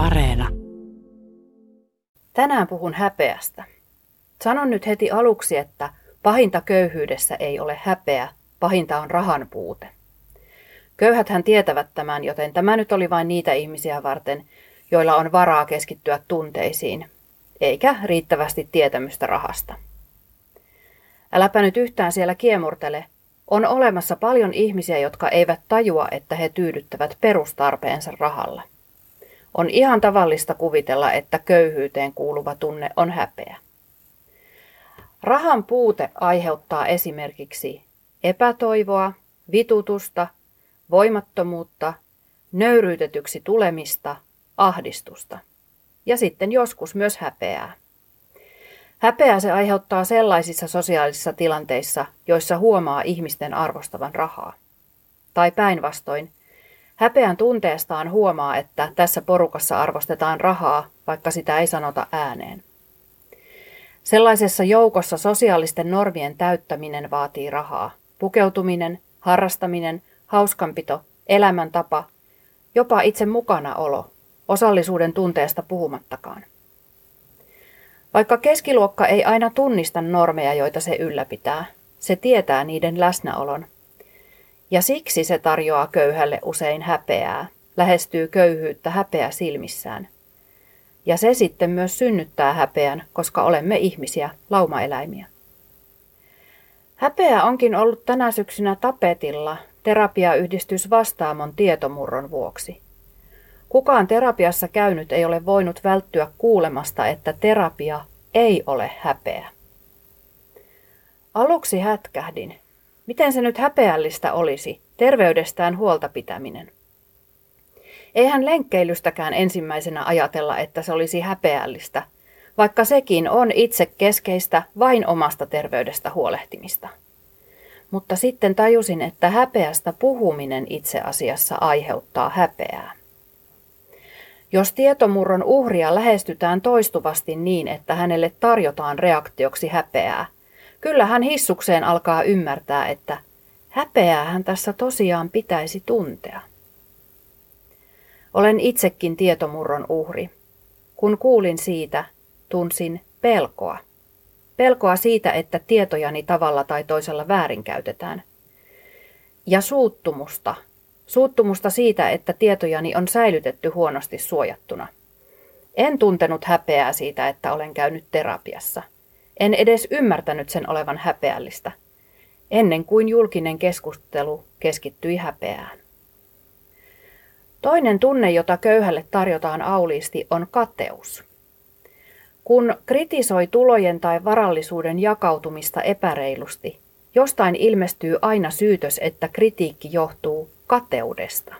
Areena. Tänään puhun häpeästä. Sanon nyt heti aluksi, että pahinta köyhyydessä ei ole häpeä, pahinta on rahan puute. Köyhäthän tietävät tämän, joten tämä nyt oli vain niitä ihmisiä varten, joilla on varaa keskittyä tunteisiin, eikä riittävästi tietämystä rahasta. Äläpä nyt yhtään siellä kiemurtele. On olemassa paljon ihmisiä, jotka eivät tajua, että he tyydyttävät perustarpeensa rahalla. On ihan tavallista kuvitella, että köyhyyteen kuuluva tunne on häpeä. Rahan puute aiheuttaa esimerkiksi epätoivoa, vitutusta, voimattomuutta, nöyryytetyksi tulemista, ahdistusta ja sitten joskus myös häpeää. Häpeää se aiheuttaa sellaisissa sosiaalisissa tilanteissa, joissa huomaa ihmisten arvostavan rahaa. Tai päinvastoin, häpeän tunteestaan huomaa, että tässä porukassa arvostetaan rahaa, vaikka sitä ei sanota ääneen. Sellaisessa joukossa sosiaalisten normien täyttäminen vaatii rahaa. Pukeutuminen, harrastaminen, hauskanpito, elämäntapa, jopa itse mukanaolo, osallisuuden tunteesta puhumattakaan. Vaikka keskiluokka ei aina tunnista normeja, joita se ylläpitää, se tietää niiden läsnäolon. Ja siksi se tarjoaa köyhälle usein häpeää, lähestyy köyhyyttä häpeä silmissään. Ja se sitten myös synnyttää häpeän, koska olemme ihmisiä, laumaeläimiä. Häpeä onkin ollut tänä syksynä tapetilla terapiayhdistys Vastaamon tietomurron vuoksi. Kukaan terapiassa käynyt ei ole voinut välttyä kuulemasta, että terapia ei ole häpeä. Aluksi hätkähdin. Miten se nyt häpeällistä olisi, terveydestään huolta pitäminen? Eihän lenkkeilystäkään ensimmäisenä ajatella, että se olisi häpeällistä, vaikka sekin on itse keskeistä vain omasta terveydestä huolehtimista. Mutta sitten tajusin, että häpeästä puhuminen itse asiassa aiheuttaa häpeää. Jos tietomurron uhria lähestytään toistuvasti niin, että hänelle tarjotaan reaktioksi häpeää, kyllä hän hissukseen alkaa ymmärtää, että häpeää hän tässä tosiaan pitäisi tuntea. Olen itsekin tietomurron uhri. Kun kuulin siitä, tunsin pelkoa. Pelkoa siitä, että tietojani tavalla tai toisella väärinkäytetään. Ja suuttumusta – Suuttumusta siitä, että tietojani on säilytetty huonosti suojattuna. En tuntenut häpeää siitä, että olen käynyt terapiassa. En edes ymmärtänyt sen olevan häpeällistä, ennen kuin julkinen keskustelu keskittyi häpeään. Toinen tunne, jota köyhälle tarjotaan auliisti, on kateus. Kun kritisoi tulojen tai varallisuuden jakautumista epäreilusti, jostain ilmestyy aina syytös, että kritiikki johtuu kateudesta.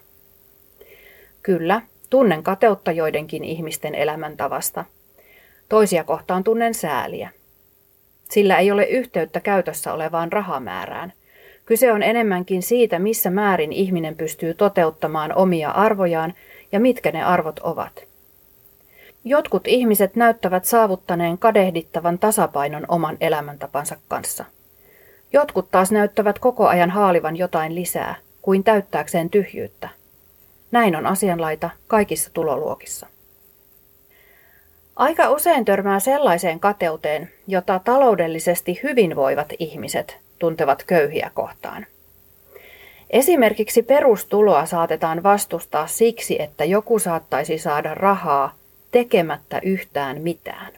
Kyllä, tunnen kateutta joidenkin ihmisten elämäntavasta. Toisia kohtaan tunnen sääliä. Sillä ei ole yhteyttä käytössä olevaan rahamäärään. Kyse on enemmänkin siitä, missä määrin ihminen pystyy toteuttamaan omia arvojaan ja mitkä ne arvot ovat. Jotkut ihmiset näyttävät saavuttaneen kadehdittavan tasapainon oman elämäntapansa kanssa. Jotkut taas näyttävät koko ajan haalivan jotain lisää – kuin täyttääkseen tyhjyyttä. Näin on asianlaita kaikissa tuloluokissa. Aika usein törmää sellaiseen kateuteen, jota taloudellisesti hyvinvoivat ihmiset tuntevat köyhiä kohtaan. Esimerkiksi perustuloa saatetaan vastustaa siksi, että joku saattaisi saada rahaa tekemättä yhtään mitään.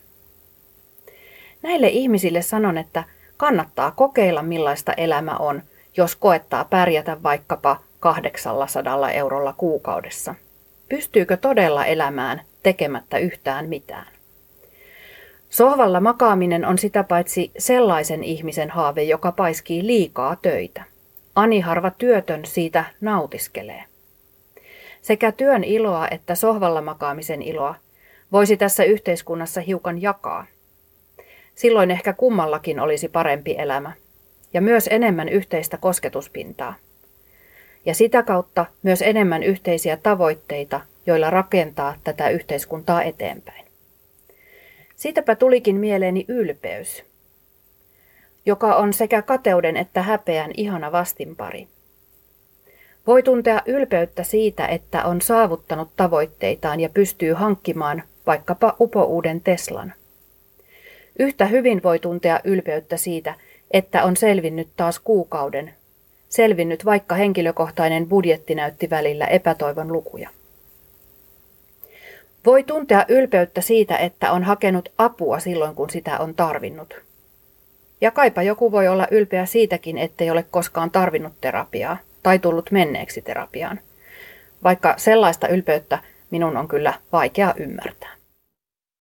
Näille ihmisille sanon, että kannattaa kokeilla millaista elämä on, jos koettaa pärjätä vaikkapa 800 eurolla kuukaudessa. Pystyykö todella elämään tekemättä yhtään mitään? Sohvalla makaaminen on sitä paitsi sellaisen ihmisen haave, joka paiskii liikaa töitä. Ani harva työtön siitä nautiskelee. Sekä työn iloa että sohvalla makaamisen iloa voisi tässä yhteiskunnassa hiukan jakaa. Silloin ehkä kummallakin olisi parempi elämä, ja myös enemmän yhteistä kosketuspintaa. Ja sitä kautta myös enemmän yhteisiä tavoitteita, joilla rakentaa tätä yhteiskuntaa eteenpäin. Siitäpä tulikin mieleeni ylpeys, joka on sekä kateuden että häpeän ihana vastinpari. Voi tuntea ylpeyttä siitä, että on saavuttanut tavoitteitaan ja pystyy hankkimaan vaikkapa upouuden Teslan. Yhtä hyvin voi tuntea ylpeyttä siitä, että on selvinnyt taas kuukauden, selvinnyt vaikka henkilökohtainen budjetti näytti välillä epätoivon lukuja. Voi tuntea ylpeyttä siitä, että on hakenut apua silloin, kun sitä on tarvinnut. Ja kaipa joku voi olla ylpeä siitäkin, ettei ole koskaan tarvinnut terapiaa tai tullut menneeksi terapiaan. Vaikka sellaista ylpeyttä minun on kyllä vaikea ymmärtää.